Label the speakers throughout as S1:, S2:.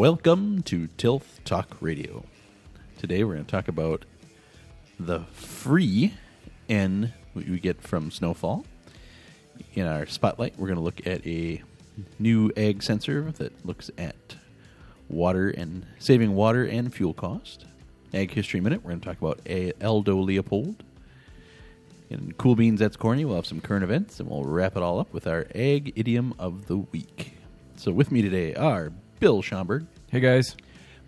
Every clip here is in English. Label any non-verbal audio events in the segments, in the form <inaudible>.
S1: Welcome to Tilth Talk Radio. Today we're going to talk about the free N we get from Snowfall. In our spotlight, we're going to look at a new ag sensor that looks at water and saving water and fuel cost. Ag History Minute, we're going to talk about a Aldo Leopold. In Cool Beans That's Corny, we'll have some current events, and we'll wrap it all up with our Ag Idiom of the Week. So with me today are Bill Schomburg,
S2: Hey guys.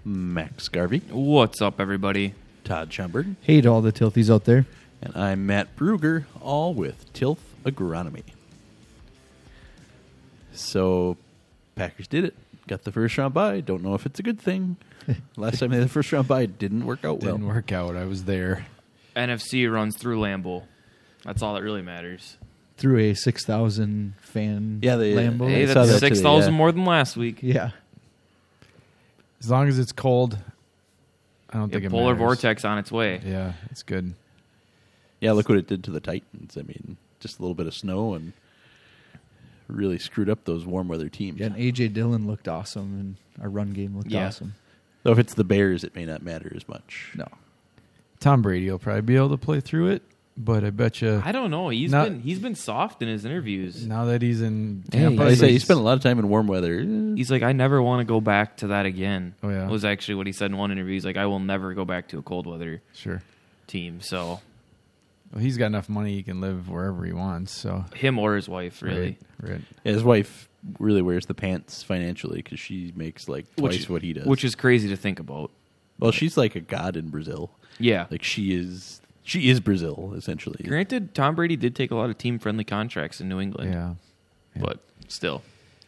S1: Max Garvey,
S3: What's up, everybody?
S1: Todd Schomburg,
S4: Hey to all the tilthies out there.
S1: and I'm Matt Bruger, all with Tilth Agronomy. So, Packers did it. Got the first round bye. Don't know if it's a good thing. <laughs> Last time they had the first round bye, it didn't work out well.
S2: Didn't work out. I was there.
S3: NFC runs through Lambeau. That's all that really matters.
S4: Through a 6,000 fan
S1: Yeah, they-
S4: Lambeau.
S3: Hey,
S1: I saw
S3: that's
S1: that today,
S3: six thousand
S1: yeah.
S3: more than last week.
S4: yeah.
S2: As long as it's cold, I don't think it
S3: polar
S2: matters.
S3: vortex on its way.
S2: Yeah, it's good.
S1: Yeah, look what it did to the Titans. I mean, just a little bit of snow and really screwed up those warm weather teams.
S4: Yeah, and AJ Dillon looked awesome, and our run game looked
S3: Yeah.
S4: awesome.
S1: Though if it's the Bears, it may not matter as much.
S4: No.
S2: Tom Brady will probably be able to play through it, but I bet you
S3: I don't know. He's
S2: Not-
S3: been he's been soft in his interviews.
S2: now that he's in
S3: Hey,
S2: Tampa,
S1: I say he spent a lot of time in warm weather.
S3: He's like, I never want to go back to that again.
S2: Oh, yeah?
S3: was actually what he said in one interview. He's like, I will never go back to a cold weather
S2: sure.
S3: team. So
S2: Well, he's got enough money he can live wherever he wants. So
S3: him or his wife, really.
S2: right, right.
S1: Yeah, his wife really wears the pants financially because she makes like twice
S3: Which-
S1: what he does.
S3: Which is crazy to think about.
S1: well, she's like a god in Brazil.
S3: Yeah.
S1: Like she is, she is Brazil essentially.
S3: Granted, Tom Brady did take a lot of team friendly contracts in New England,
S2: Yeah. Yeah.
S3: but still,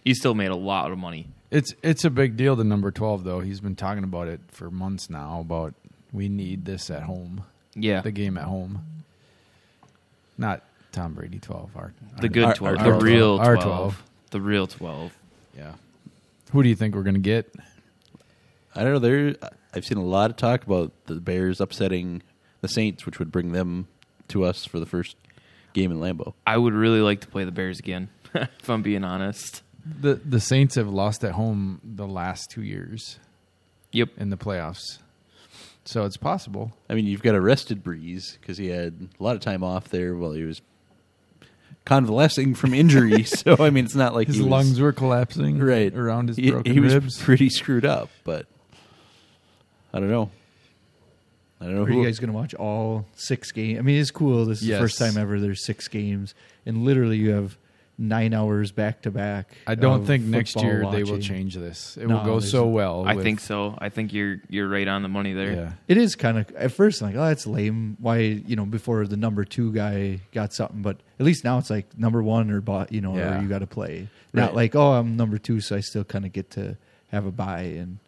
S3: he still made a lot of money.
S2: It's it's a big deal to number twelve though. He's been talking about it for months now. About we need this at home,
S3: Yeah,
S2: the game at home. Not Tom Brady twelve. Our,
S3: the
S2: our-
S3: good twelve,
S1: our
S3: the
S1: 12.
S3: real
S2: Our
S3: 12,
S2: 12.
S3: the real twelve.
S2: Yeah. Who do you think we're gonna get?
S1: I don't know. There, I've seen a lot of talk about the Bears upsetting the Saints, which would bring them to us for the first game in Lambeau.
S3: I would really like to play the Bears again, <laughs> if I'm being honest.
S2: The the Saints have lost at home the last two years
S3: Yep.
S2: in the playoffs, so it's possible.
S1: I mean, you've got a rested Brees because he had a lot of time off there while he was convalescing from injury. <laughs> so I mean, it's not like
S2: His
S1: he was-
S2: lungs were collapsing
S1: right
S2: around his
S1: He-
S2: broken
S1: he, was
S2: ribs.
S1: pretty screwed up, but I don't know. I don't know
S4: Are
S1: who.
S4: you guys going to watch all six games? I mean, it's cool. This is
S2: Yes.
S4: the first time ever there's six games, and literally you have nine hours back to back.
S2: I don't think next
S4: football
S2: year they will change this. It
S4: No,
S2: will go so well.
S3: I
S2: with-
S3: think so. I think you're you're right on the money there.
S2: Yeah.
S4: It is kind of at first like, oh, that's lame. Why you know before the number two guy got something, but at least now it's like number one or bought, you know,
S2: Yeah.
S4: or you got to play.
S1: Right.
S4: Not like oh, I'm number two, so I still kind of get to have a buy and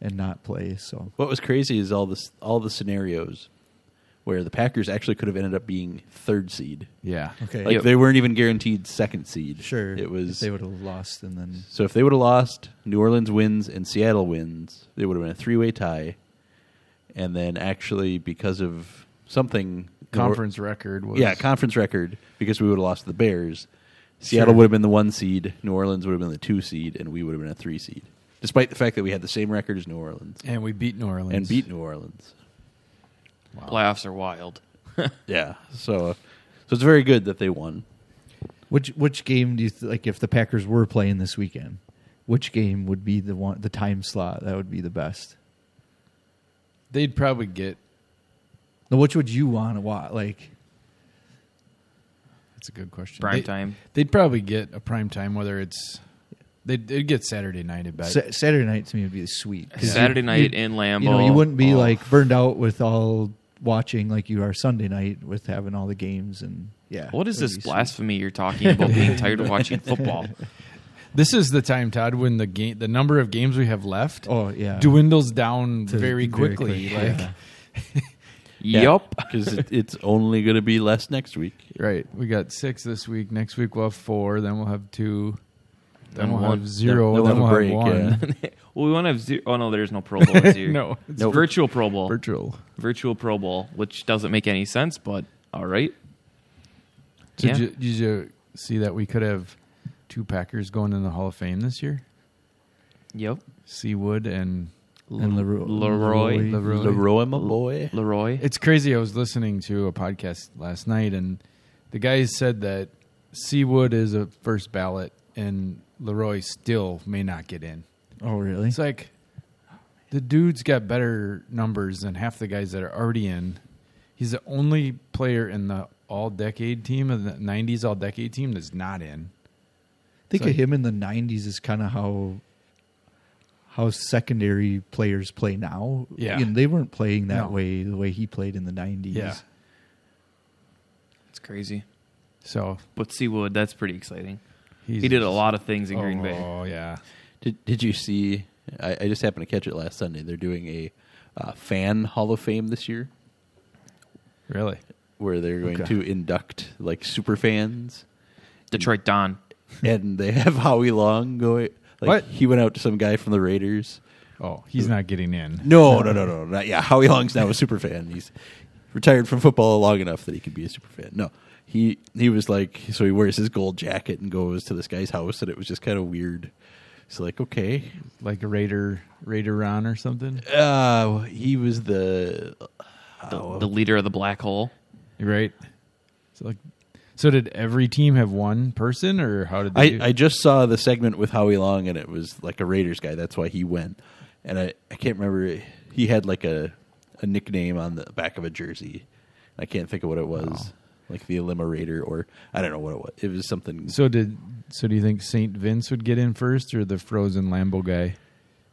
S4: and not play. So
S1: what was crazy is all this, all the scenarios where the Packers actually could have ended up being third seed.
S2: Yeah.
S4: okay,
S1: Like
S3: Yep.
S1: they weren't even guaranteed second seed.
S4: sure.
S1: it
S4: if
S1: was.
S4: they would have lost and then
S1: so if they would have lost, New Orleans wins and Seattle wins, it would have been a three-way tie. And then actually, because of something, New Or-
S2: Conference record was
S1: yeah, conference record, because we would have lost the Bears, Seattle
S2: Sure.
S1: would have been the one seed, New Orleans would have been the two seed, and we would have been a three seed. Despite the fact that we had the same record as New Orleans
S2: and we beat New Orleans
S1: and beat New Orleans.
S3: Playoffs are wild. <laughs>
S1: Yeah, so uh, so it's very good that they won.
S4: which which game do you th- like if the Packers were playing this weekend? Which game would be the one the time slot that would be the best?
S2: They'd probably get.
S4: Now, which would you want to watch? Like,
S2: That's a good question.
S3: Prime
S2: They-
S3: time.
S2: They'd probably get a prime time, whether it's they'd, they'd get Saturday night. I bet.
S4: Sa- Saturday night to me would be sweet. 'Cause
S3: Saturday
S4: you-
S3: night
S4: you-
S3: in Lambeau.
S4: You know, you wouldn't be
S3: Oh.
S4: like burned out with all watching like you are Sunday night with having all the games and yeah.
S3: What is
S4: it'd
S3: this
S4: be sweet.
S3: blasphemy you're talking about? being tired of watching <laughs> football.
S2: this is the time, Todd, when the game, the number of games we have left,
S4: Oh yeah,
S2: dwindles down
S4: To-
S2: very quickly.
S4: quick,
S2: like,
S4: yeah. <laughs>
S3: Yup.
S1: because it, it's only going to be less next week.
S2: right? We got six this week. Next week we'll have four. Then we'll have two. Then,
S3: Then
S2: we'll
S3: one.
S2: have zero.
S1: Then-
S2: Then,
S1: then we'll
S2: we'll
S1: have a
S2: have
S1: break,
S2: one. <laughs>
S3: Well, we want to have zero. Oh no, there's no Pro Bowl this <laughs> year.
S2: no, it's
S1: Nope.
S3: virtual Pro Bowl.
S2: virtual.
S3: virtual Pro Bowl, which doesn't make any sense, but all right.
S2: Did,
S3: Yeah.
S2: you, did you see that we could have two Packers going in the Hall of Fame this year?
S3: Yep.
S2: Seawood and
S4: And Leroy.
S3: Leroy.
S2: Leroy.
S1: Leroy, my boy.
S3: Leroy.
S2: It's crazy. I was listening to a podcast last night, and the guys said that Seawood is a first ballot, and Leroy still may not get in.
S4: Oh, really?
S2: It's like the dude's got better numbers than half the guys that are already in. He's the only player in the all decade team of the '90s all decade team that's not in.
S4: think
S2: So-
S4: of him in the '90s is kind of how how secondary players play now.
S2: Yeah.
S4: You know, they weren't playing that
S2: No.
S4: way the way he played in the '90s.
S2: Yeah.
S3: It's crazy.
S2: So
S3: But Seawood, that's pretty exciting.
S2: He's
S3: He did a lot of things in Green Bay.
S2: Oh yeah,
S1: Did Did you see? I, I just happened to catch it last Sunday. They're doing a uh, fan Hall of Fame this year,
S2: really.
S1: where they're going
S4: Okay.
S1: to induct like super fans,
S3: Detroit Don.
S1: and they have <laughs> Howie Long going. Like
S2: What?
S1: he went out to some guy from the Raiders.
S2: Oh, he's not getting in.
S1: No, no, no, no, not yeah. Howie Long's now a super fan. He's retired from football long enough that he could be a super fan. No, he he was like so he wears his gold jacket and goes to this guy's house, and it was just kind of weird. So like, okay,
S2: Like a Raider, Raider Ron or something,
S1: uh, he was the
S3: The, the leader of the black hole.
S2: right? So like, so did every team have one person, or how did they?
S1: I,
S2: do-
S1: I just saw the segment with Howie Long, and it was like a Raiders guy. That's why he went. And I, I can't remember. He had like a, a nickname on the back of a jersey. I can't think of what it was.
S2: Oh.
S1: Like the Alima Raider, or I don't know what it was. It was something.
S2: so did. So do you think Saint Vince would get in first, or the frozen Lambeau guy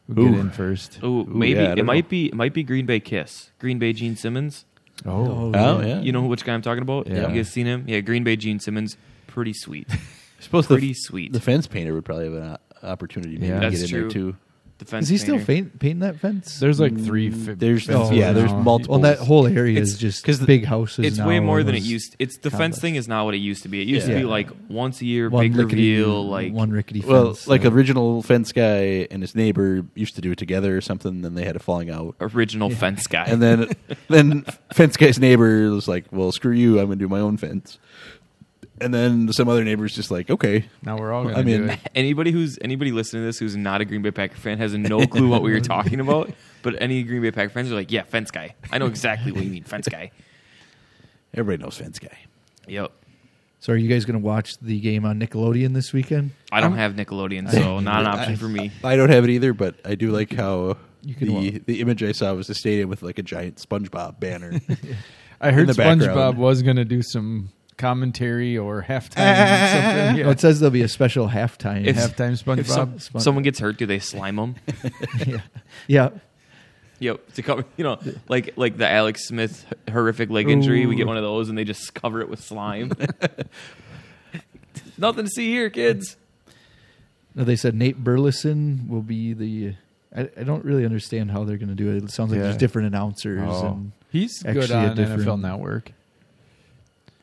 S2: would
S1: Ooh.
S2: get in first?
S3: Ooh,
S1: Ooh,
S3: maybe
S1: yeah,
S3: it
S1: don't
S3: might
S1: know.
S3: be it might be Green Bay Kiss. Green Bay Gene Simmons.
S2: Oh,
S1: Oh, oh yeah.
S3: You know which guy I'm talking about?
S2: Yeah.
S3: You guys seen him? Yeah, Green Bay Gene Simmons. Pretty sweet. <laughs>
S1: I suppose
S3: Pretty
S1: the,
S3: sweet.
S1: the fence painter would probably have an opportunity maybe
S2: Yeah.
S1: to
S3: That's
S1: get in there
S3: true.
S1: Too.
S3: Defense
S4: Is he still
S3: painter.
S4: paint, painting that fence?
S2: There's like three.
S1: Mm,
S2: Fi-
S1: there's-
S2: fences
S1: yeah, there's
S2: now.
S1: multiple-
S4: Well, that whole area
S3: It's-
S4: is just
S1: 'cause the-
S4: big houses.
S3: It's
S4: now
S3: way more than it
S4: those
S3: used. It's the fence
S4: condos.
S3: thing is not what it used to be. It used to
S1: Yeah.
S3: be like once a year,
S4: One
S3: big
S4: rickety,
S3: reveal. Like
S4: one rickety fence.
S1: Well, like
S4: uh,
S1: original fence guy and his neighbor used to do it together or something. Then they had a falling out.
S3: original fence guy.
S1: And then then <laughs> fence guy's neighbor was like, "Well, screw you. I'm going to do my own fence." And then some other neighbors just like, "Okay."
S2: Now we're all gonna
S1: I mean,
S2: do it. <laughs>
S3: anybody who's anybody listening to this who's not a Green Bay Packer fan has no <laughs> clue what we were talking about. But any Green Bay Packer fans are like, "Yeah, fence guy. I know exactly what you mean, fence guy."
S1: Everybody knows fence guy.
S3: Yep.
S4: so, are you guys going to watch the game on Nickelodeon this weekend?
S3: I don't have Nickelodeon, so not an option
S1: I-
S3: for me.
S1: I don't have it either, but I do like how
S4: You can
S1: the
S4: wa-
S1: the image I saw was the stadium with like a giant SpongeBob banner. <laughs>
S2: I heard
S1: the
S2: SpongeBob
S1: background.
S2: was gonna do some commentary or halftime <laughs> something.
S4: No,
S2: Yeah.
S4: Oh, it says there'll be a special halftime.
S3: If-
S2: halftime
S3: If
S2: SpongeBob.
S3: some,
S4: Spon-
S3: someone gets hurt, do they slime them? <laughs>
S4: yeah. yeah.
S3: Yep. To cover, you know, like like the Alex Smith horrific leg injury, we get one of those, and they just cover it with slime. <laughs> Nothing to see here, kids.
S4: No, they said Nate Burleson will be the. I, I don't really understand how they're going to do it. It sounds like
S2: Yeah.
S4: there's different announcers.
S2: Oh.
S4: And
S2: He's good
S4: actually a
S2: on
S4: different-
S2: NFL Network,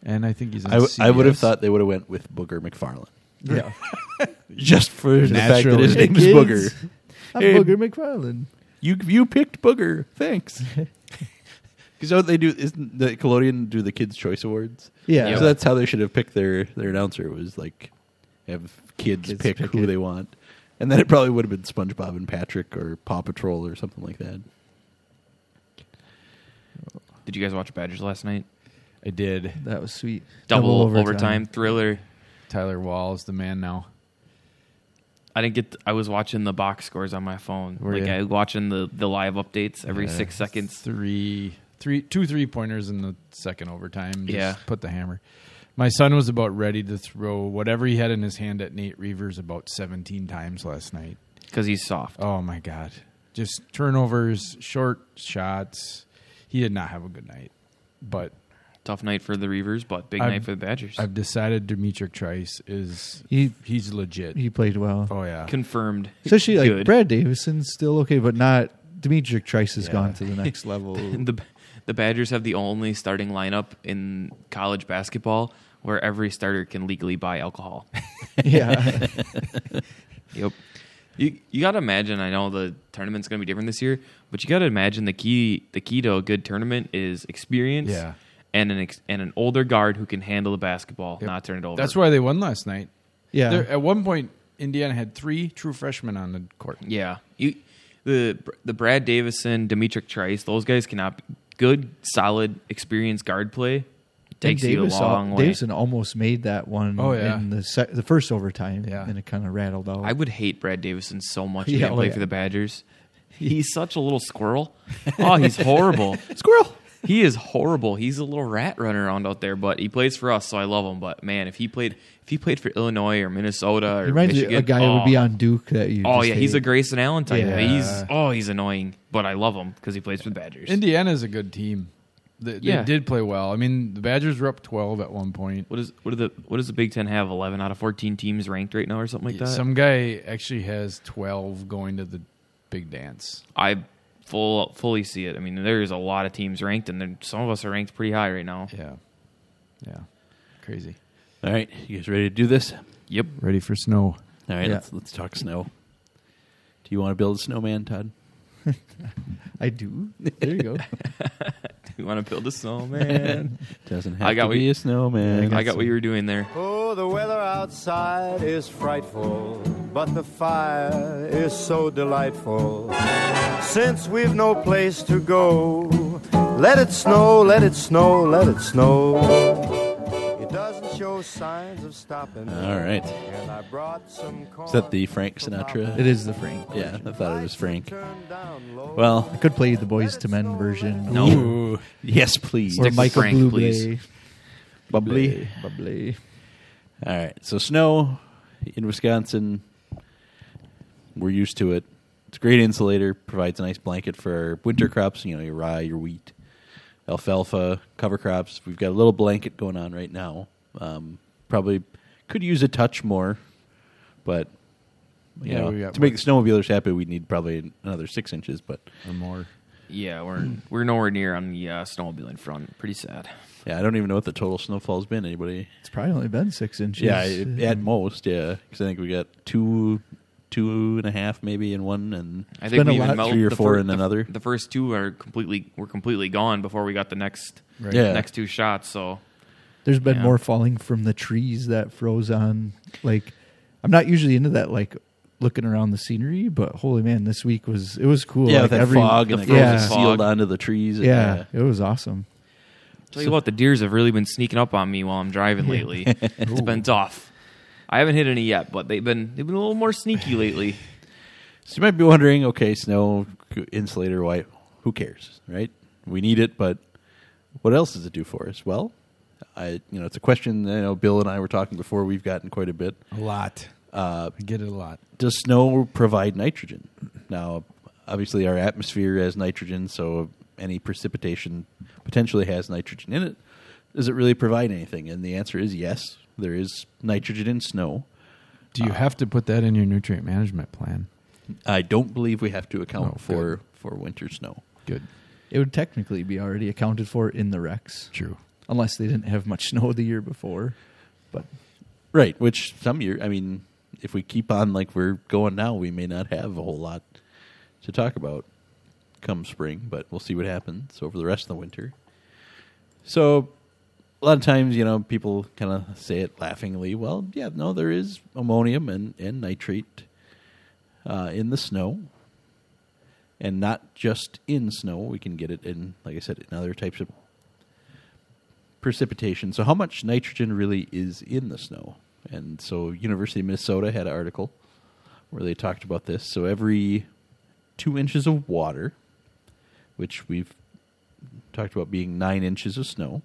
S2: and I think he's. In
S1: I, w- I would have thought they would have went with Booger McFarland
S4: yeah, <laughs>
S1: just for the fact that his
S2: Naturally.
S1: name is
S4: Hey,
S1: Booger.
S4: I'm
S1: Hey.
S4: Booger McFarland.
S1: You you picked Booger. Thanks. <laughs> Because what they do isn't the Nickelodeon do the Kids Choice Awards.
S4: Yeah.
S3: Yep.
S1: So that's how they should have picked their their announcer was like have kids,
S4: Kids
S1: pick,
S4: pick
S1: who
S4: it.
S1: they want, and then it probably would have been SpongeBob and Patrick or Paw Patrol or something like that.
S3: Did you guys watch Badgers last night?
S2: I did.
S4: That was sweet.
S3: Double, overtime. thriller.
S2: Tyler Wahl is the man now.
S3: I didn't get. I was watching the box scores on my phone.
S2: Were
S3: like
S2: ya?
S3: I was watching the the live updates every
S2: Yeah.
S3: six seconds.
S2: Three, three, two three pointers in the second overtime. Just
S3: Yeah.
S2: put the hammer. My son was about ready to throw whatever he had in his hand at Nate Reuvers about 17 times last night.
S3: because he's soft.
S2: Oh my god! Just turnovers, short shots. He did not have a good night, but
S3: Tough night for the Reuvers, but big
S2: I've-
S3: night for the Badgers.
S2: I've decided D'Mitrik Trice is
S4: He
S2: he's legit.
S4: he played well.
S2: oh yeah,
S3: Confirmed.
S4: Especially like
S3: Good.
S4: Brad Davison's still okay, but not Dimitri Trice has
S2: Yeah.
S4: gone to the next level. <laughs>
S3: the the Badgers have the only starting lineup in college basketball where every starter can legally buy alcohol. <laughs>
S4: yeah. <laughs>
S3: Yep. You you got to imagine. I know the tournament's going to be different this year, but you got to imagine the key the key to a good tournament is experience.
S2: Yeah.
S3: And an ex, and an older guard who can handle the basketball,
S2: Yep.
S3: not turn it over.
S2: That's why they won last night.
S4: Yeah.
S2: There, at one point Indiana had three true freshmen on the court.
S3: Yeah, you the the Brad Davison, D'Mitrik Trice, those guys cannot be good, solid, experienced guard play. Takes
S4: And
S3: you a
S4: Davis,
S3: long way.
S4: Davison almost made that one
S2: Oh, yeah.
S4: in the sec- the first overtime,
S2: Yeah.
S4: and it kind of rattled out.
S3: I would hate Brad Davison so much <laughs> if
S4: Yeah,
S3: he didn't
S4: oh,
S3: play
S4: yeah.
S3: for the Badgers. <laughs> He's such a little squirrel. <laughs> Oh, he's horrible.
S1: Squirrel.
S3: He is horrible. He's a little rat running around out there, but he plays for us, so I love him. But man, if he played if he played for Illinois or Minnesota or
S4: reminds
S3: Michigan,
S4: of a guy who would
S3: oh,
S4: be on Duke that you.
S3: Oh
S4: just
S3: yeah, he's a
S4: hate.
S3: Grayson Allen type.
S4: Yeah.
S3: He's oh he's annoying, but I love him because he plays for the Badgers.
S2: Indiana's a good team. They, they
S3: Yeah.
S2: did play well. I mean, the Badgers were up twelve at one point.
S3: what is what do the what does the Big Ten have? Eleven out of fourteen teams ranked right now, or something like that.
S2: Some guy actually has twelve going to the big dance.
S3: I full fully see it. I mean, there's a lot of teams ranked, and then some of us are ranked pretty high right now.
S2: Yeah, yeah, crazy.
S1: All right, you guys ready to do this?
S3: Yep.
S2: Ready for snow?
S1: All right,
S4: Yeah.
S1: let's let's talk snow. Do you want to build a snowman, Todd? <laughs>
S4: I do. There you go. <laughs>
S3: do You want to build a snowman? <laughs>
S1: Doesn't have
S3: I got
S1: to
S3: what
S1: be
S3: you-
S1: a snowman.
S3: I got what you were doing there.
S5: Oh, the weather outside is frightful, but the fire is so delightful. Since we've no place to go, let it snow, let it snow, let it snow. It signs of stopping.
S1: All right.
S5: And I brought some corn
S1: Is that the Frank Sinatra?
S4: It is the Frank.
S1: Yeah, I thought it was Frank.
S5: Turn down low.
S1: Well,
S4: I could play the Boyz II Men version.
S3: No.
S1: Ooh, <laughs> yes, please.
S4: Or
S3: Stick
S4: Michael
S3: Frank,
S4: Bublé.
S3: please.
S1: Bubbly.
S4: Bubbly.
S1: All right. So snow in Wisconsin, we're used to it. It's a great insulator. Provides a nice blanket for our winter crops. You know, your rye, your wheat, alfalfa, cover crops. We've got a little blanket going on right now. Um, probably could use a touch more, but you
S2: Yeah,
S1: know,
S2: we got
S1: to make the snowmobilers happy, we need probably another six inches. But
S2: Or more?
S3: Yeah, we're we're nowhere near on the uh, snowmobiling front. Pretty sad.
S1: yeah, I don't even know what the total snowfall's been. Anybody?
S4: It's probably only been six inches.
S1: Yeah, it- at most, yeah. Because I think we got two, two and a half maybe in one, and
S3: I
S4: been
S3: think we
S4: a
S3: even
S4: lot-
S1: three or four
S3: fir-
S1: in
S3: the,
S1: another.
S3: The first two are completely were completely gone before we got the next
S2: Right.
S1: Yeah.
S3: next two shots. So
S4: There's been
S3: Yeah.
S4: more falling from the trees that froze on. Like, I'm not usually into that. Like looking around the scenery, but holy man, this week was it was cool.
S1: yeah,
S4: like
S1: with that
S4: every,
S1: fog and
S3: the
S1: it goes
S4: frozen
S1: sealed
S3: fog.
S1: onto the trees. and,
S4: Yeah, it was awesome.
S3: tell you what, the deers have really been sneaking up on me while I'm driving lately. <laughs> it's been tough. I haven't hit any yet, but they've been they've been a little more sneaky lately.
S1: So you might be wondering, okay, snow insulator, why? Who cares, right? We need it, but what else does it do for us? Well, I, you know, it's a question. You know, Bill and I were talking before. We've gotten quite a bit.
S2: A lot.
S1: Uh,
S2: I get it a lot.
S1: does snow provide nitrogen? Now, obviously, our atmosphere has nitrogen, so any precipitation potentially has nitrogen in it. Does it really provide anything? And the answer is yes. There is nitrogen in snow.
S2: Do you have to put that in your nutrient management plan?
S1: I don't believe we have to account
S2: Oh,
S1: for
S2: good.
S1: for winter snow.
S2: Good.
S4: It would technically be already accounted for in the recs,
S2: True.
S4: Unless they didn't have much <laughs> snow the year before. But
S1: Right, which some year, I mean, if we keep on like we're going now, we may not have a whole lot to talk about come spring, but we'll see what happens over the rest of the winter. So, a lot of times, you know, people kind of say it laughingly. Well, yeah, no, there is ammonium and, and nitrate uh, in the snow, and not just in snow. We can get it in, like I said, in other types of precipitation. So, how much nitrogen really is in the snow? And so, University of Minnesota had an article where they talked about this. So, every two inches of water, which we've talked about being nine inches of snow,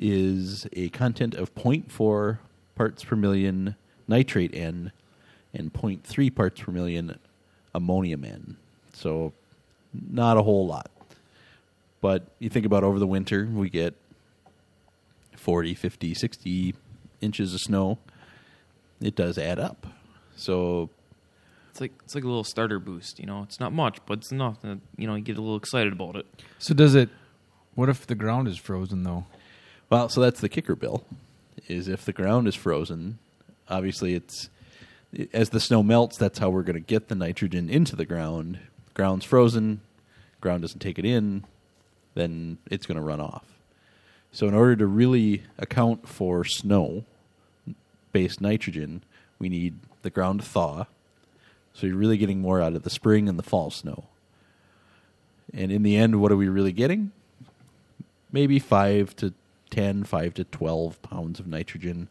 S1: is a content of 0.4 parts per million nitrate N and 0.3 parts per million ammonium N. So, not a whole lot. But you think about over the winter, we get 40, 50, 60 inches of snow. It does add up. So,
S3: It's like it's like a little starter boost. You know, it's not much, but it's enough that you know you get a little excited about it.
S2: So does it? What if the ground is frozen though?
S1: well, so that's the kicker, Bill. Is if the ground is frozen, obviously it's as the snow melts, that's how we're going to get the nitrogen into the ground. Ground's frozen, ground doesn't take it in, then it's going to run off. So, in order to really account for snow based nitrogen, we need the ground to thaw. So you're really getting more out of the spring and the fall snow. And in the end, what are we really getting? Maybe 5 to 10, 5 to 12 pounds of nitrogen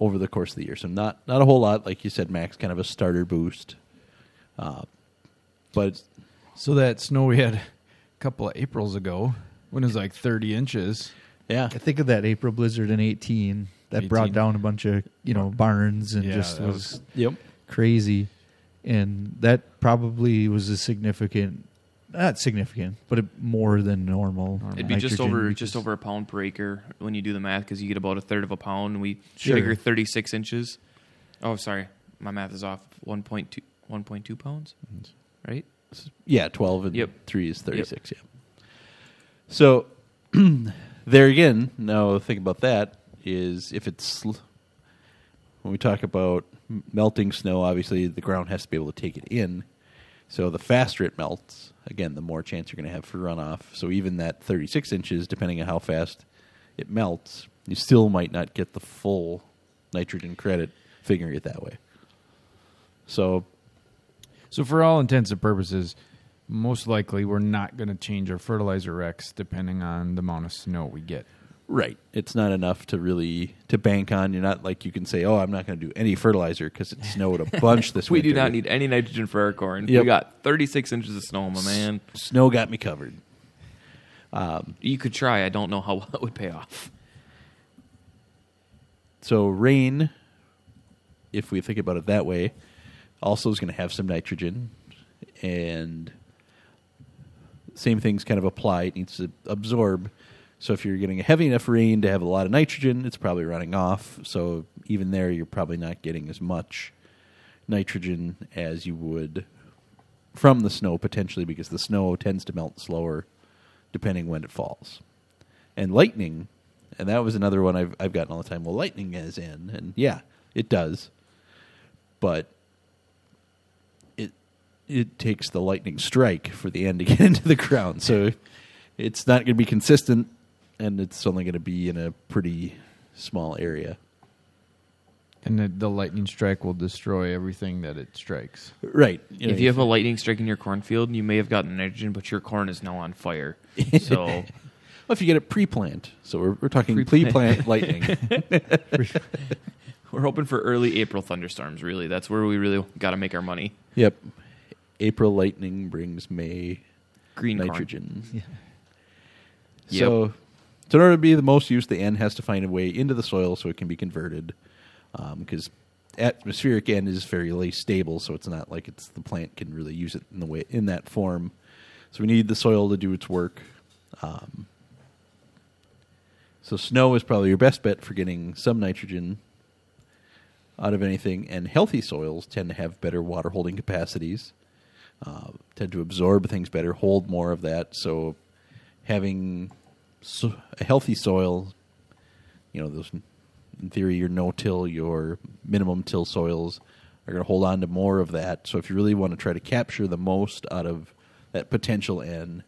S1: over the course of the year. So not not a whole lot, like you said, Max, kind of a starter boost. Uh, but
S2: So that snow we had couple of Aprils ago, when it was like 30 inches.
S1: yeah,
S4: I think of that April blizzard in 18 that brought down a bunch of, you know, barns and
S2: Yeah,
S4: just was,
S2: was-
S1: yep,
S4: crazy. And that probably was a significant, not significant, but it, more than normal.
S3: It'd be just over
S4: because-
S3: just over a pound per acre when you do the math because you get about a third of a pound. And we
S4: Sure.
S3: figure 36 inches. Oh, sorry, my math is off. 1.2 1.2 pounds, mm. right?
S1: Yeah, twelve and
S3: Yep.
S1: three is thirty six. Yeah. So <clears throat> there again, now think about that is if it's when we talk about melting snow, obviously the ground has to be able to take it in. So the faster it melts, again, the more chance you're going to have for runoff. So even that 36 inches, depending on how fast it melts, you still might not get the full nitrogen credit figuring it that way. So
S2: So for all intents and purposes, most likely we're not going to change our fertilizer recs depending on the amount of snow we get.
S1: Right. It's not enough to really to bank on. You're not like you can say, "Oh, I'm not going to do any fertilizer because it snowed a <laughs> bunch this week.
S3: We
S1: winter."
S3: do not need any nitrogen for our corn.
S1: Yep.
S3: We got 36 inches of snow, my man.
S1: snow. Got me covered.
S3: Um, you could try. I don't know how <laughs> well it would pay off.
S1: So rain, if we think about it that way, also is going to have some nitrogen, and same things kind of apply. It needs to absorb. So if you're getting a heavy enough rain to have a lot of nitrogen, it's probably running off. So even there, you're probably not getting as much nitrogen as you would from the snow potentially because the snow tends to melt slower depending when it falls. And lightning, and that was another one I've I've gotten all the time. Well, lightning is in, and yeah, it does, but it takes the lightning strike for the N to <laughs> get into the ground. So it's not going to be consistent, and it's only going to be in a pretty small area.
S2: And the, the lightning strike will destroy everything that it strikes.
S1: Right. know,
S3: if you have a lightning strike in your cornfield, you may have gotten nitrogen, but your corn is now on fire. <laughs> So
S1: Well, if you get it pre-plant, so we're, we're talking
S3: Pre-plant.
S1: pre-plant lightning. <laughs>
S3: we're hoping for early April thunderstorms. Really, that's where we really got to make our money.
S1: yep. April lightning brings May
S3: Green
S1: nitrogen.
S4: Yeah.
S1: So, so in order to be the most use, the N has to find a way into the soil so it can be converted. Because atmospheric N is fairly stable, so it's not like it's the plant can really use it in the way in that form. So we need the soil to do its work. Um, so snow is probably your best bet for getting some nitrogen out of anything, and healthy soils tend to have better water holding capacities, uh, tend to absorb things better, hold more of that. So having so, a healthy soil, you know, those in theory your no-till, your minimum till soils are going to hold on to more of that. So if you really want to try to capture the most out of that potential N,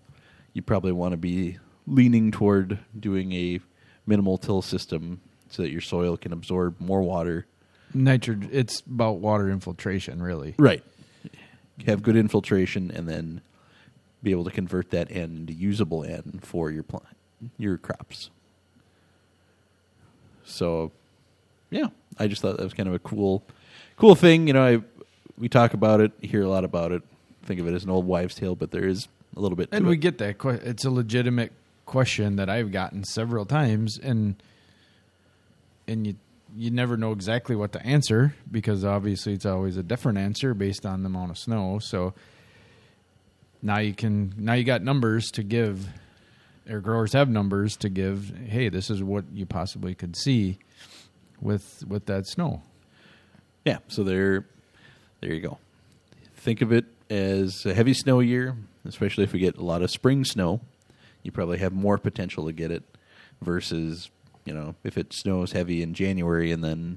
S1: you probably want to be leaning toward doing a minimal till system so that your soil can absorb more water.
S2: Nitrogen, it's about water infiltration, really.
S1: Right. Have good infiltration and then be able to convert that N into usable N for your plant, your crops. So, yeah, I just thought that was kind of a cool, cool thing. You know, I we talk about it, hear a lot about it, think of it as an old wives' tale, but there is a little bit.
S2: And
S1: to
S2: we
S1: it.
S2: get that. que- It's a legitimate question that I've gotten several times, and and you you never know exactly what to answer because obviously it's always a different answer based on the amount of snow. So now you can now you got numbers to give. Or growers have numbers to give. Hey, this is what you possibly could see with with that snow.
S1: Yeah, so there, there you go. Think of it as a heavy snow year, especially if we get a lot of spring snow. You probably have more potential to get it versus, you know, if it snows heavy in January and then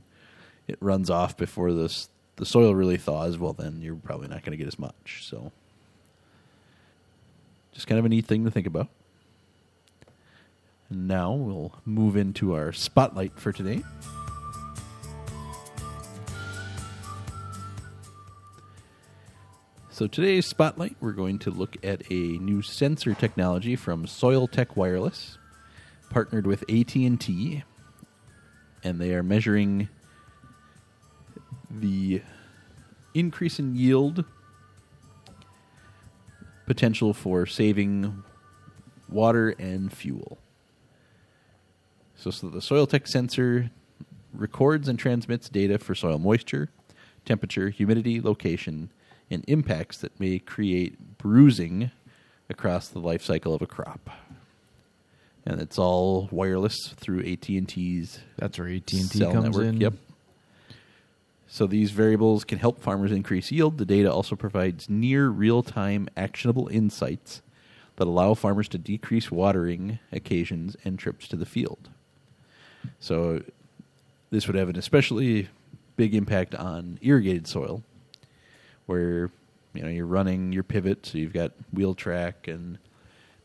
S1: it runs off before this the soil really thaws, well then you're probably not going to get as much. So just kind of a neat thing to think about. And now we'll move into our spotlight for today. So today's spotlight, we're going to look at a new sensor technology from Soil Tech Wireless partnered with AT and T, and they are measuring the increase in yield potential for saving water and fuel. So, so the Soil Tech sensor records and transmits data for soil moisture, temperature, humidity, location, and impacts that may create bruising across the life cycle of a crop. And it's all wireless through AT&T's
S2: That's where AT and T comes
S1: network.
S2: in.
S1: Yep. So these variables can help farmers increase yield. The data also provides near real-time actionable insights that allow farmers to decrease watering occasions and trips to the field. So this would have an especially big impact on irrigated soil where you know you're running your pivot so you've got wheel track and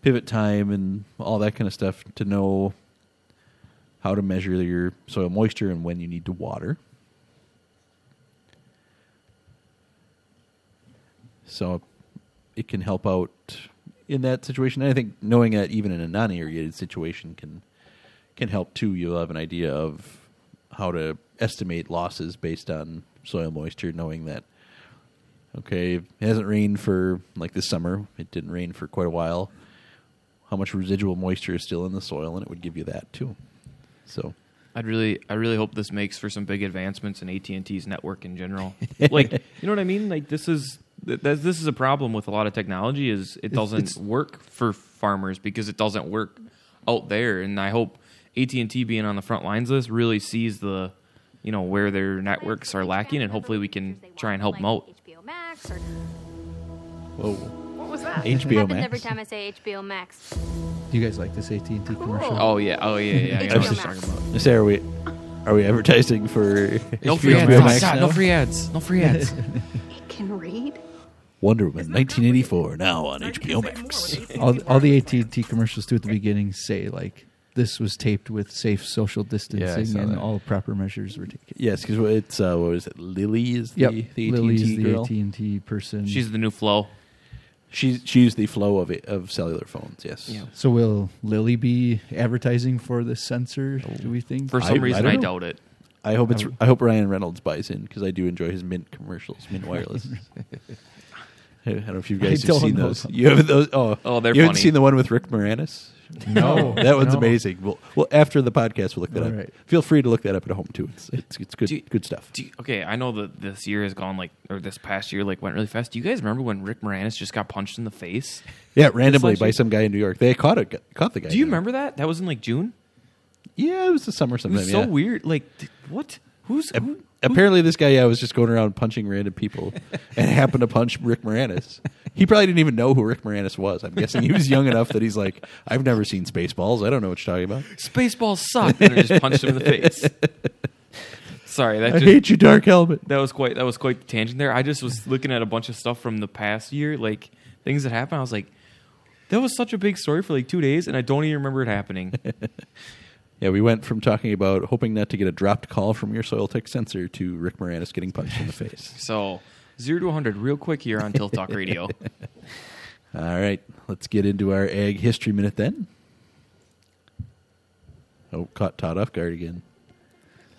S1: pivot time and all that kind of stuff to know how to measure your soil moisture and when you need to water. So it can help out in that situation. And I think knowing that even in a non-irrigated situation can can help too. You'll have an idea of how to estimate losses based on soil moisture, knowing that okay, it hasn't rained for like this summer. It didn't rain for quite a while. How much residual moisture is still in the soil, and it would give you that too. So
S3: I'd really, I really hope this makes for some big advancements in AT and T's network in general. <laughs> like, you know what I mean? Like, this is th- th- this is a problem with a lot of technology. Is it doesn't
S4: it's-
S3: work for farmers because it doesn't work out there. And I hope AT and T being on the front lines of this really sees the, you know, where their networks are lacking, and hopefully we can try and help them out.
S6: HBO Max or
S1: whoa,
S6: what was that?
S1: HBO Max.
S6: every time I say HBO Max.
S4: Do you guys like this AT and T commercial?
S3: Oh yeah, oh yeah, yeah. I know what you're talking
S6: Max.
S3: about.
S1: Say, are we are we advertising for
S3: No
S1: HBO
S3: free ads.
S1: Max
S3: God,
S1: now?
S3: no free ads. No free ads. <laughs>
S6: It can read.
S1: Wonder Woman 1984 now on HBO Max.
S4: all, all the AT and T commercials too at the beginning say like this was taped with safe social distancing
S2: saw
S4: and
S2: that.
S4: all proper measures were taken.
S1: Yes, because it's uh, what is it? Lily is the,
S4: Yep,
S1: the AT&T
S4: the
S1: girl.
S4: AT and T person.
S3: She's the new Flo.
S1: She's she's the Flo of it, of cellular phones. Yes.
S3: Yeah.
S4: so will Lily be advertising for this sensor? Do we think?
S3: For
S1: I-
S3: some
S1: I
S3: reason,
S1: don't
S3: I,
S1: know.
S3: doubt it.
S1: I hope it's. Oh. I hope Ryan Reynolds buys in because I do enjoy his Mint commercials, Mint Wireless. <laughs> I don't know if you guys
S4: I
S1: have
S4: don't
S1: seen
S4: know
S1: those. You have those. Oh,
S3: Oh, they're
S1: you haven't
S3: funny.
S1: seen the one with Rick Moranis?
S2: No, <laughs>
S1: that one's
S2: no.
S1: amazing. Well, well, after the podcast, we'll look that
S4: All
S1: up.
S4: right.
S1: Feel free to look that up at home too. It's it's, it's good
S3: Do you-
S1: good stuff.
S3: Do you- okay, I know that this year has gone like, or this past year like went really fast. Do you guys remember when Rick Moranis just got punched in the face?
S1: Yeah, randomly by some guy in New York. They caught it. Caught the guy.
S3: Do you
S1: in New York.
S3: remember that? That was in like June.
S1: Yeah, it was the summer
S3: It
S1: sometime.
S3: was so
S1: yeah.
S3: weird. Like, th- what? Who's who?
S1: Apparently, this guy yeah was just going around punching random people, <laughs> and happened to punch Rick Moranis. He probably didn't even know who Rick Moranis was. I'm guessing he was young enough that he's like, "I've never seen Spaceballs. I don't know what you're talking about."
S3: Spaceballs suck, and I just punched him in the face. <laughs> Sorry, that
S1: I
S3: just,
S1: hate you, Dark Helmet.
S3: that was quite that was quite the tangent there. I just was looking at a bunch of stuff from the past year, like things that happened. I was like, that was such a big story for like two days, and I don't even remember it happening. <laughs>
S1: Yeah, we went from talking about hoping not to get a dropped call from your soil tech sensor to Rick Moranis getting punched in the face. <laughs>
S3: So zero to hundred, real quick here on Tilth Talk Radio. <laughs>
S1: All right, let's get into our ag history minute then. Oh, caught Todd off guard again.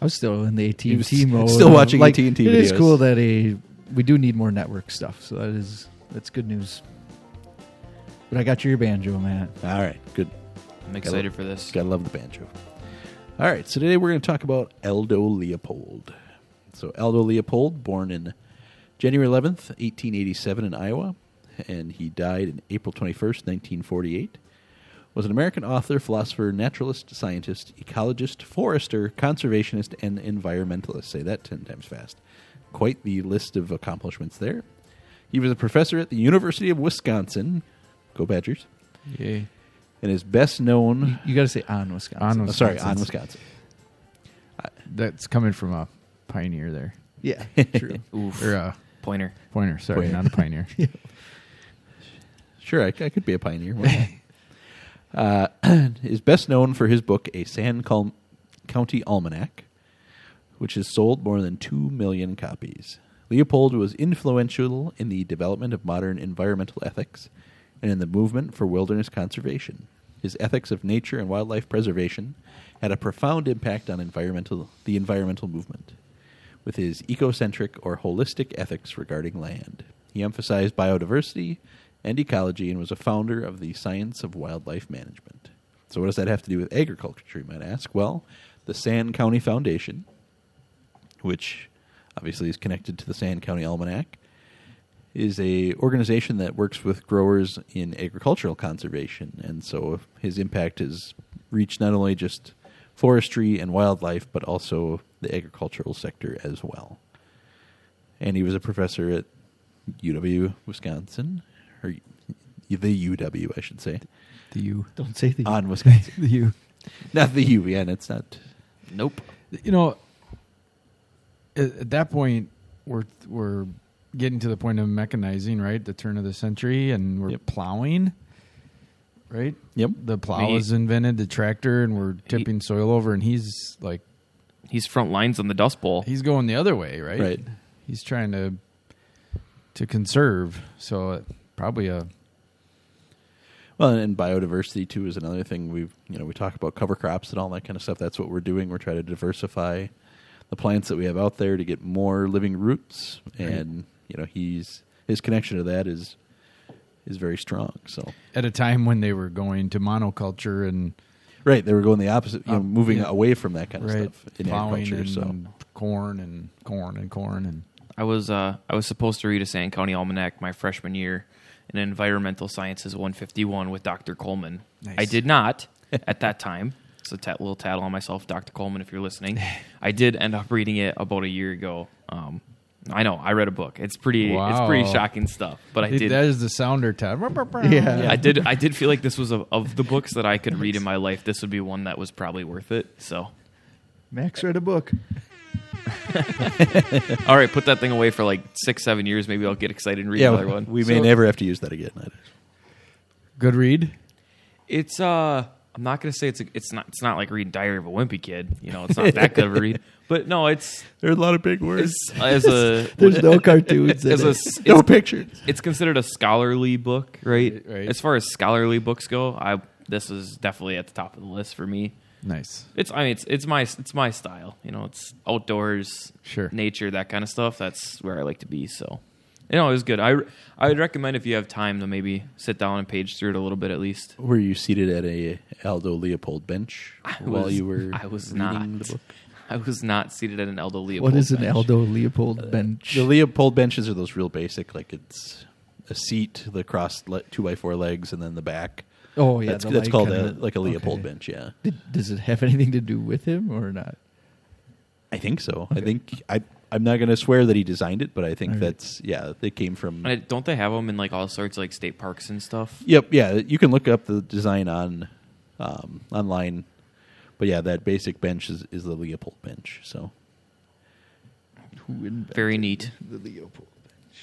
S4: I was still in the AT
S1: He
S4: and
S1: was
S4: T mode. <laughs>
S1: still watching
S4: like,
S1: AT&T
S4: It is
S1: videos.
S4: cool that a we do need more network stuff. So that is that's good news. But I got your banjo, man.
S1: All right, good.
S3: I'm excited for this.
S1: Gotta love the banjo. All right, so today we're going to talk about Aldo Leopold. So Aldo Leopold, born in January 11th, 1887 in Iowa, and he died in April 21st, 1948, was an American author, philosopher, naturalist, scientist, ecologist, forester, conservationist, and environmentalist. Say that 10 times fast. Quite the list of accomplishments there. He was a professor at the University of Wisconsin. Go Badgers.
S2: Yay.
S1: And is best known
S4: You got to say on Wisconsin.
S2: On
S1: Oh, sorry, on Wisconsin.
S2: That's coming from a pioneer there.
S4: Yeah, true. <laughs>
S3: Oof.
S2: Or a
S3: Pointer.
S2: pointer, sorry,
S1: Pointer.
S2: not a pioneer. <laughs>
S1: Sure, I, I could be a pioneer. Why not? <laughs> uh, <clears throat> is best known for his book, A San Col- County Almanac, which has sold more than 2 million copies. Leopold was influential in the development of modern environmental ethics and in the movement for wilderness conservation. His ethics of nature and wildlife preservation had a profound impact on environmental the environmental movement with his ecocentric or holistic ethics regarding land. He emphasized biodiversity and ecology and was a founder of the science of wildlife management. So, what does that have to do with agriculture, you might ask? Well, the Sand County Foundation, which obviously is connected to the Sand County Almanac, is a organization that works with growers in agricultural conservation, and so his impact has reached not only just forestry and wildlife, but also the agricultural sector as well. And he was a professor at UW Wisconsin, or the UW, I should say,
S2: The U.
S4: Don't say the
S1: on Wisconsin, <laughs>
S2: The U.
S1: not the U. Yeah, and it's not.
S3: Nope.
S2: You know, at, at that point, we're we're getting to the point of mechanizing, right? The turn of the century, and we're
S1: Yep.
S2: plowing, right?
S1: Yep.
S2: The plow
S3: He-
S2: was invented, the tractor, and we're tipping soil over, and he's like,
S3: He's front lines on the Dust Bowl.
S2: he's going the other way, right?
S1: Right.
S2: He's trying to to conserve, so uh, probably a
S1: Well, and biodiversity too is another thing. We've you know we talk about cover crops and all that kind of stuff. That's what we're doing. We're trying to diversify the plants that we have out there to get more living roots, and you know he's his connection to that is is very strong. So
S2: at a time when they were going to monoculture and
S1: right, they were going the opposite, you know,
S2: Um,
S1: moving
S2: yeah.
S1: away from that kind of
S2: right
S1: stuff in
S2: plowing
S1: agriculture.
S2: and
S1: So
S2: corn and corn and corn and
S3: I was uh, I was supposed to read a Sand County Almanac my freshman year in Environmental Sciences 151 with Dr. Coleman.
S2: Nice.
S3: I did not at that time. It's a tat- little tattle on myself, Dr. Coleman, if you're listening. <laughs> I did end up reading it about a year ago. Um, I know I read a book. It's pretty. It's pretty shocking stuff. But I did.
S2: that is the sounder tab.
S4: Yeah.
S3: I did. I did feel like this was a, of the books that I could read in my life. This would be one that was probably worth it. So,
S4: Max read a book. <laughs>
S3: all right, put that thing away for like six, seven years. Maybe I'll get excited and read
S1: yeah,
S3: another one.
S1: we may
S2: So-
S1: never have to use that again.
S2: Good read.
S3: It's uh I'm not gonna say it's a, it's not it's not like reading Diary of a Wimpy Kid. You know, it's not that good of a read. <laughs> But no, it's
S1: There are a lot of big words.
S3: Uh, as a <laughs>
S4: There's no cartoons. in
S3: as a
S4: it. <laughs>
S3: it's,
S1: no pictures.
S3: it's considered a scholarly book, right?
S2: Right, right.
S3: As far as scholarly books go, I this is definitely at the top of the list for me.
S2: Nice.
S3: It's I mean it's it's my it's my style. You know, it's outdoors,
S2: Sure.
S3: nature, that kind of stuff. That's where I like to be. So, you know, it was good. I I would recommend if you have time to maybe sit down and page through it a little bit at least.
S1: Were you seated at a Aldo Leopold bench while
S3: was-
S1: you were
S3: I was
S1: reading
S3: not.
S1: the book? <laughs>
S3: I was not seated at an Aldo Leopold.
S4: what is an
S3: bench.
S4: Aldo Leopold bench?
S1: The Leopold benches are those real basic, like it's a seat, the cross le- two by four legs, and then the back.
S4: oh yeah,
S1: that's that's called a,
S4: kinda-
S1: like a Leopold
S4: okay.
S1: bench. Yeah,
S4: Did, does it have anything to do with him or not?
S1: I think so. I think I I'm not going to swear that he designed it, but I think
S4: All right.
S1: that's yeah, they came from.
S3: And don't they have them in like all sorts of like state parks and stuff?
S1: Yep, yeah, you can look up the design on um, online, but yeah, that basic bench is, is the Leopold bench. So
S4: Who invented
S3: Very neat.
S4: the Leopold?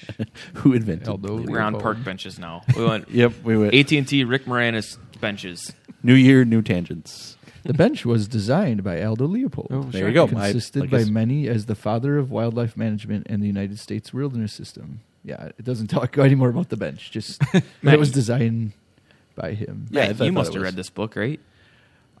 S4: <laughs>
S1: who invented
S2: Aldo
S1: the
S3: We're on park benches now. <laughs> We went
S1: Yep, we went
S3: AT and T Rick Moranis benches.
S1: New Year, new tangents.
S4: The bench was designed by Aldo Leopold.
S2: Oh,
S1: There you go. I-
S4: Consisted
S1: I
S4: by
S1: guess-
S4: many as the father of wildlife management and the United States wilderness system. Yeah, it doesn't talk <laughs> any more about the bench. Just <laughs> that it was designed by him.
S1: Yeah, I
S3: Matt,
S1: thought-
S3: you must have read this book, right?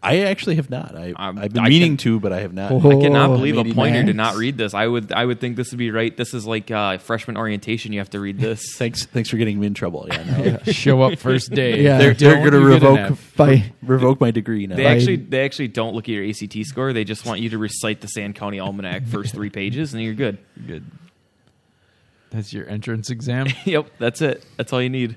S1: I actually have not. I,
S3: Um,
S1: I've been
S3: I
S1: meaning
S3: can-
S1: to, but I have not.
S4: Oh,
S3: I cannot believe a
S1: Lady
S3: pointer did not read this. I would I would think this would be right. This is like uh, freshman orientation. You have to read this. <laughs>
S1: Thanks, thanks for getting me in trouble. Yeah, now <laughs>
S2: Show up first day.
S4: Yeah.
S1: they're, they're going to
S2: you get an
S1: revoke
S2: F.
S4: By
S1: revoke my degree now.
S3: They actually they actually don't look at your ACT score. They just want you to recite the Sand County Almanac first three pages, and you're good.
S2: Good. That's your entrance exam. <laughs>
S3: yep, that's it. That's all you need.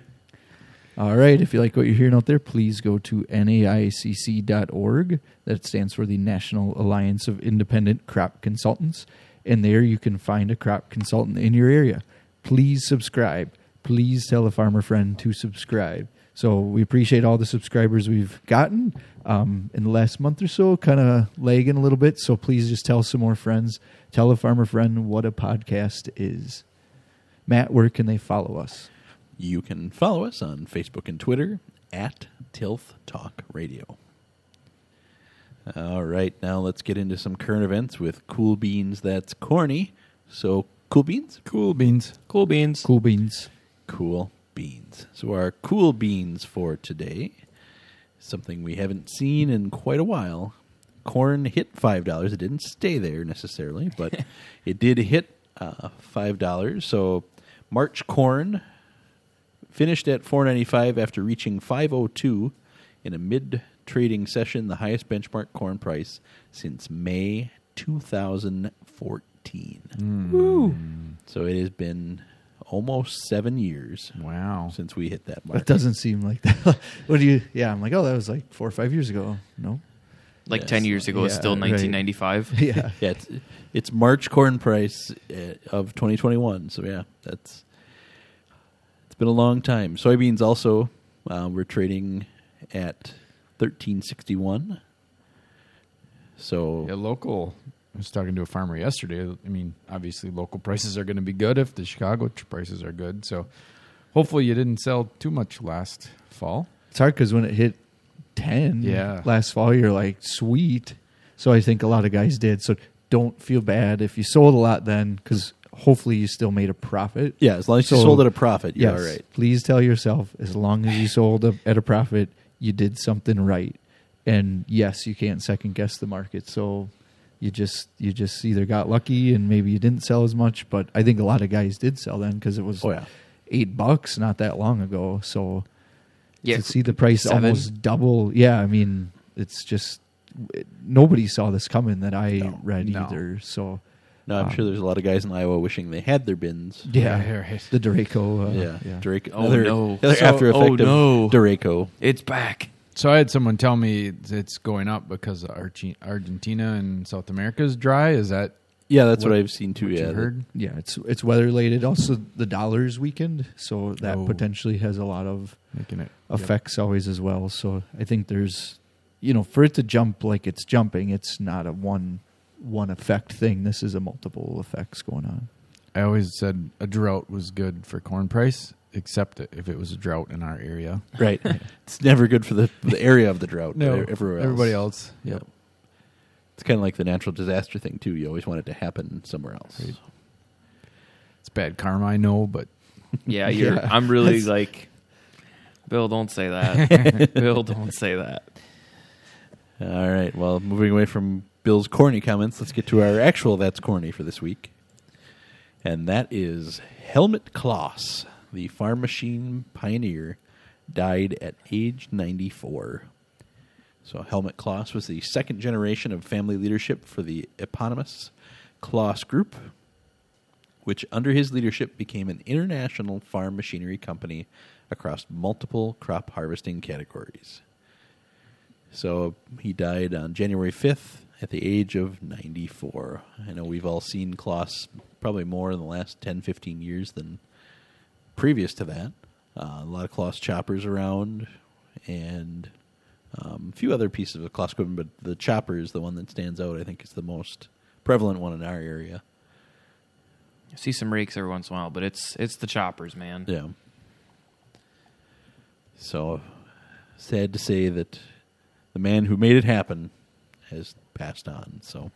S4: All right. If you like what you're hearing out there, please go to naicc.org. That stands for the National Alliance of Independent Crop Consultants. And there you can find a crop consultant in your area. Please subscribe. Please tell a farmer friend to subscribe. So we appreciate all the subscribers we've gotten um, in the last month or so, kind of lagging a little bit. So please just tell some more friends. Tell a farmer friend what a podcast is. Matt, where can they follow us?
S1: You can follow us on Facebook and Twitter at Tilth Talk Radio. All right, now let's get into some current events with Cool Beans That's Corny. So, Cool beans?
S2: Cool beans.
S3: Cool beans.
S4: Cool beans.
S1: Cool beans. So our cool beans for today, something we haven't seen in quite a while. Corn hit five dollars. It didn't stay there necessarily, but <laughs> it did hit uh, five dollars. So March corn finished at four ninety five after reaching five oh two in a mid trading session, the highest benchmark corn price since May two thousand fourteen. Woo! So it has been almost seven years
S2: Wow.
S1: since we hit that mark.
S4: That doesn't seem like that. <laughs> what do you? Yeah, I'm like, oh, that was like four or five years ago. No.
S3: Like
S1: Yes.
S3: 10 years ago, it's
S4: Yeah,
S3: still
S4: right.
S3: 1995. <laughs>
S4: Yeah.
S1: Yeah, it's, it's March corn price uh, of 2021. So yeah, that's it's been a long time. Soybeans also uh, we're trading at 1361. So
S2: Yeah, local. I was talking to a farmer yesterday. I mean, obviously, local prices are going to be good if the Chicago prices are good. So, hopefully, you didn't sell too much last fall.
S4: It's hard because when it hit ten,
S2: Yeah.
S4: last fall, you're like, sweet. So I think a lot of guys did. So don't feel bad if you sold a lot then, because hopefully you still made a profit.
S1: yeah, as long as you sold at a profit, you're
S4: Yes.
S1: all right.
S4: Please tell yourself, as long as you sold a, at a profit, you did something right. And yes, you can't second guess the market. So you just you just either got lucky and maybe you didn't sell as much. But I think a lot of guys did sell then because it was
S1: Oh yeah.
S4: eight bucks not that long ago. So
S3: Yeah,
S4: to see the price
S3: seven.
S4: almost double, yeah, I mean it's just it, nobody saw this coming that I
S1: No.
S4: read
S2: No.
S4: either. So
S1: No, I'm
S4: Um,
S1: sure there's a lot of guys in Iowa wishing they had their bins.
S4: yeah,
S2: Yeah, right.
S4: the Draco, uh,
S1: yeah,
S4: yeah.
S1: Drake.
S3: Oh,
S1: another,
S3: no.
S1: another
S3: So-
S1: after
S3: oh,
S1: effect of
S3: no.
S1: derecho.
S3: It's back.
S2: So I had someone tell me it's going up because Argentina and South America is dry. Is that
S1: Yeah, that's what,
S2: What-
S1: I've seen too. yeah,
S2: heard?
S4: Yeah, it's it's weather related. Also, the dollar's weakened, so that
S2: Oh.
S4: potentially has a lot of
S2: Making it
S4: effects always as well. So I think there's, you know, for it to jump like it's jumping, it's not a one one effect thing. This is a multiple effects going on.
S2: I always said a drought was good for corn price, except if it was a drought in our area.
S1: Right. <laughs> <laughs> it's never good for the, the area of the drought. but everywhere else.
S2: everybody else.
S1: Yep. It's kind of like the natural disaster thing too. You always want it to happen somewhere else.
S2: Right. It's bad karma, I know, but <laughs>
S3: Yeah, you're.
S4: Yeah.
S3: I'm really like, Bill. Don't say that. Bill, don't say that.
S1: All right. Well, moving away from Bill's corny comments, let's get to our actual that's corny for this week, and that is Helmut Claas, the farm machine pioneer, died at age 94. So Helmut Claas was the second generation of family leadership for the eponymous Claas Group, which under his leadership became an international farm machinery company across multiple crop harvesting categories. So he died on January 5th at the age of 94. I know we've all seen Claas probably more in the last 10, 15 years than previous to that. Uh, a lot of Claas choppers around and um, a few other pieces of Claas equipment, but the chopper is the one that stands out. I think is the most prevalent one in our area.
S3: I see some rakes every once in a while, but it's it's the choppers, man.
S1: Yeah. So sad to say that the man who made it happen has passed on. So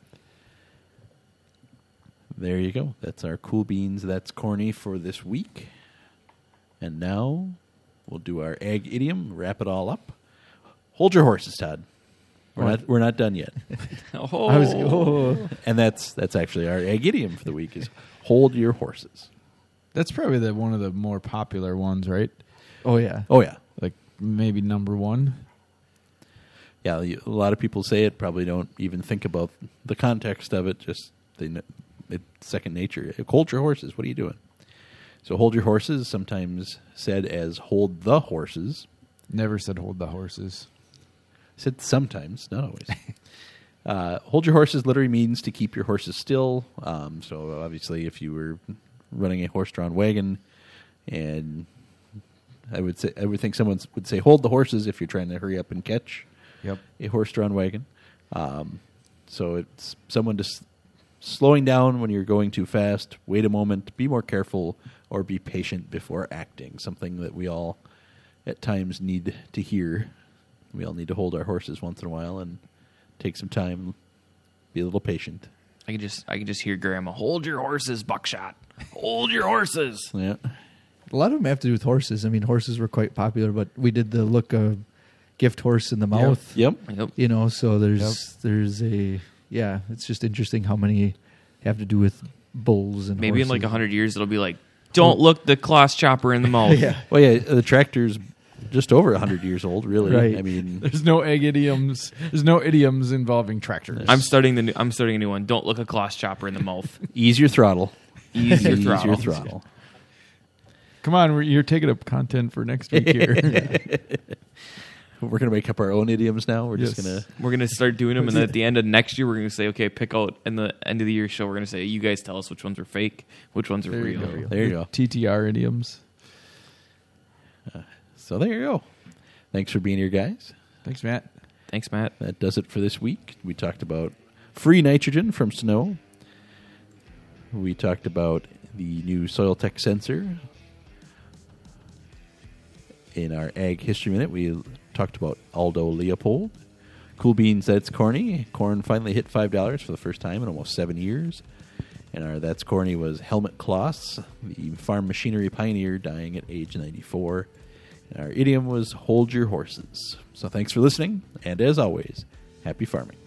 S1: there you go. That's our cool beans. That's corny for this week. And now we'll do our ag idiom. Wrap it all up. Hold your horses, Todd. We're not we're not done yet. <laughs>
S3: Oh,
S4: I was oh,
S1: and that's that's actually our ag idiom for the week is hold your horses.
S2: that's probably the one of the more popular ones, right?
S4: oh yeah,
S1: Oh yeah.
S2: Like maybe number one.
S1: Yeah, a lot of people say it, probably don't even think about the context of it. Just they, it's second nature. Hold your horses. What are you doing? So hold your horses, sometimes said as hold the horses.
S2: Never said hold the horses.
S1: Said sometimes, not always. <laughs> uh, hold your horses literally means to keep your horses still. Um, so obviously, if you were running a horse-drawn wagon, and I would say I would think someone would say hold the horses if you're trying to hurry up and catch
S2: Yep.
S1: a horse-drawn wagon. Um, so it's someone just slowing down when you're going too fast. Wait a moment, be more careful, or be patient before acting. Something that we all, at times, need to hear. We all need to hold our horses once in a while and take some time, be a little patient.
S3: I can just I can just hear Grandma hold your horses, buckshot. Hold your horses.
S1: Yeah.
S4: A lot of them have to do with horses. I mean, horses were quite popular, but we did the look of gift horse in the mouth.
S1: Yep.
S3: Yep.
S4: You know, so there's there's a yeah. It's just interesting how many have to do with bulls and
S3: Maybe in like
S4: horses.
S3: a hundred years it'll be like, don't look the Claas chopper in the <laughs> mouth.
S4: yeah.
S1: Well, yeah, the tractor's just over 100 years old, really.
S4: Right.
S1: I mean, <laughs>
S2: There's no ag idioms. There's no idioms involving tractors.
S3: I'm starting the new, I'm starting a new one. Don't look a Claas chopper in the mouth. <laughs>
S1: ease your throttle.
S3: Ease your
S1: Ease
S3: throttle.
S1: your throttle.
S2: Come on, we're, you're taking up content for next week here.
S1: We're going to make up our own idioms now. We're just going to.
S3: We're gonna start doing them, and then at the end of next year, we're gonna say, okay, pick out. In the end of the year show, we're gonna say, you guys tell us which ones are fake, which ones are
S2: There you
S3: real.
S2: go.
S1: There you go.
S2: TTR idioms.
S1: Uh, so there you go. Thanks for being here, guys.
S2: Thanks, Matt.
S3: Thanks, Matt.
S1: That does it for this week. We talked about free nitrogen from snow. We talked about the new soil tech sensor. In our Ag History Minute, we talked about Aldo Leopold. Cool Beans, That's Corny. Corn finally hit $5 for the first time in almost seven years. And our That's Corny was Helmut Claas, the farm machinery pioneer dying at age 94. And our idiom was Hold Your Horses. So thanks for listening, and as always, happy farming.